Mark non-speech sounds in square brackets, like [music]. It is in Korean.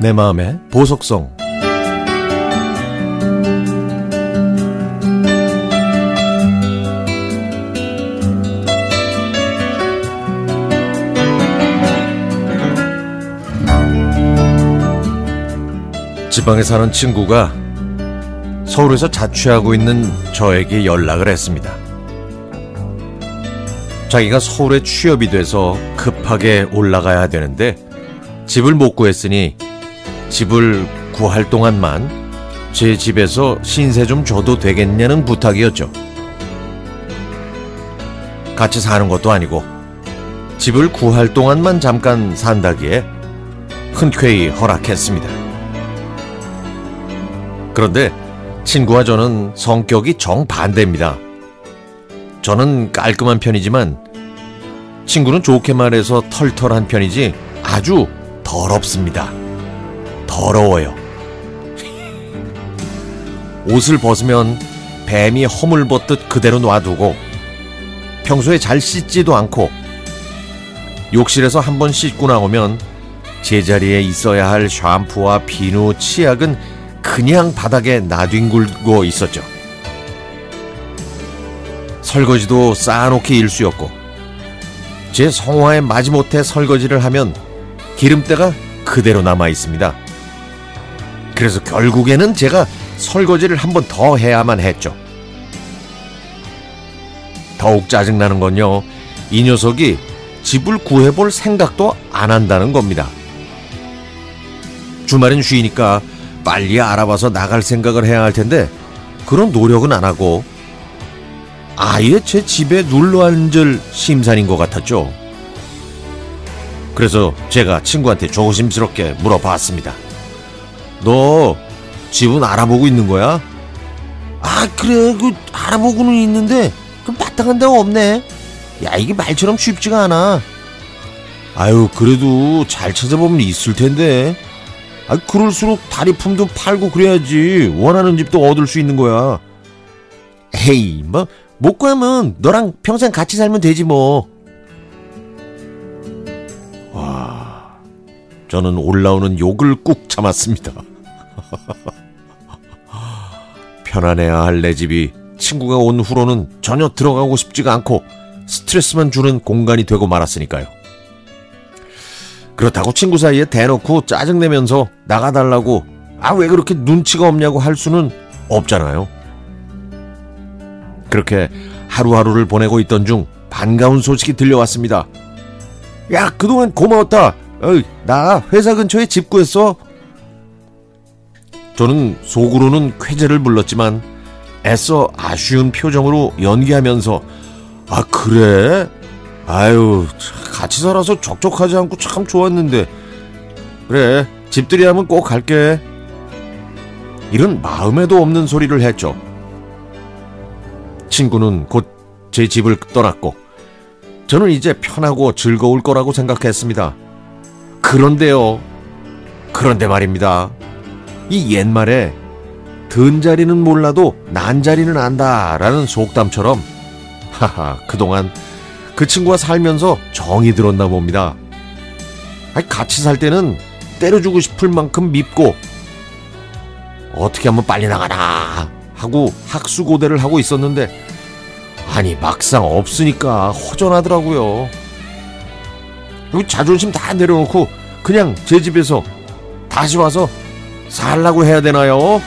내 마음의 보석성 지방에 사는 친구가 서울에서 자취하고 있는 저에게 연락을 했습니다. 자기가 서울에 취업이 돼서 급하게 올라가야 되는데 집을 못 구했으니 집을 구할 동안만 제 집에서 신세 좀 줘도 되겠냐는 부탁이었죠. 같이 사는 것도 아니고 집을 구할 동안만 잠깐 산다기에 흔쾌히 허락했습니다. 그런데 친구와 저는 성격이 정반대입니다. 저는 깔끔한 편이지만 친구는 좋게 말해서 털털한 편이지 아주 더럽습니다. 더러워요. 옷을 벗으면 뱀이 허물 벗듯 그대로 놔두고 평소에 잘 씻지도 않고 욕실에서 한 번 씻고 나오면 제자리에 있어야 할 샴푸와 비누, 치약은 그냥 바닥에 나뒹굴고 있었죠. 설거지도 쌓아놓기 일쑤였고 제 성화에 마지못해 설거지를 하면 기름때가 그대로 남아 있습니다. 그래서 결국에는 제가 설거지를 한 번 더 해야만 했죠. 더욱 짜증나는 건요. 이 녀석이 집을 구해볼 생각도 안 한다는 겁니다. 주말엔 쉬니까 빨리 알아봐서 나갈 생각을 해야 할 텐데 그런 노력은 안 하고 아예 제 집에 눌러 앉을 심산인 것 같았죠. 그래서 제가 친구한테 조심스럽게 물어봤습니다. 너 집은 알아보고 있는 거야? 아 그래 그 알아보고는 있는데 그 마땅한 데가 없네. 야 이게 말처럼 쉽지가 않아. 아유 그래도 잘 찾아보면 있을 텐데. 아 그럴수록 다리 품도 팔고 그래야지 원하는 집도 얻을 수 있는 거야. 에이 뭐못 구하면 너랑 평생 같이 살면 되지 뭐. 와 저는 올라오는 욕을 꾹 참았습니다. [laughs] 편안해야 할 내 집이 친구가 온 후로는 전혀 들어가고 싶지가 않고 스트레스만 주는 공간이 되고 말았으니까요. 그렇다고 친구 사이에 대놓고 짜증내면서 나가달라고 아 왜 그렇게 눈치가 없냐고 할 수는 없잖아요. 그렇게 하루하루를 보내고 있던 중 반가운 소식이 들려왔습니다. 야 그동안 고마웠다. 어이, 나 회사 근처에 집 구했어. 저는 속으로는 쾌재를 불렀지만 애써 아쉬운 표정으로 연기하면서 아 그래? 아유 같이 살아서 적적하지 않고 참 좋았는데. 그래 집들이 하면 꼭 갈게. 이런 마음에도 없는 소리를 했죠. 친구는 곧 제 집을 떠났고 저는 이제 편하고 즐거울 거라고 생각했습니다 그런데요. 그런데 말입니다 이 옛말에 든 자리는 몰라도 난 자리는 안다라는 속담처럼 하하 그동안 그 친구와 살면서 정이 들었나 봅니다. 아니, 같이 살 때는 때려주고 싶을 만큼 밉고 어떻게 하면 빨리 나가나 하고 학수고대를 하고 있었는데 아니 막상 없으니까 허전하더라고요. 그리고 자존심 다 내려놓고 그냥 제 집에서 다시 와서 살라고 해야 되나요?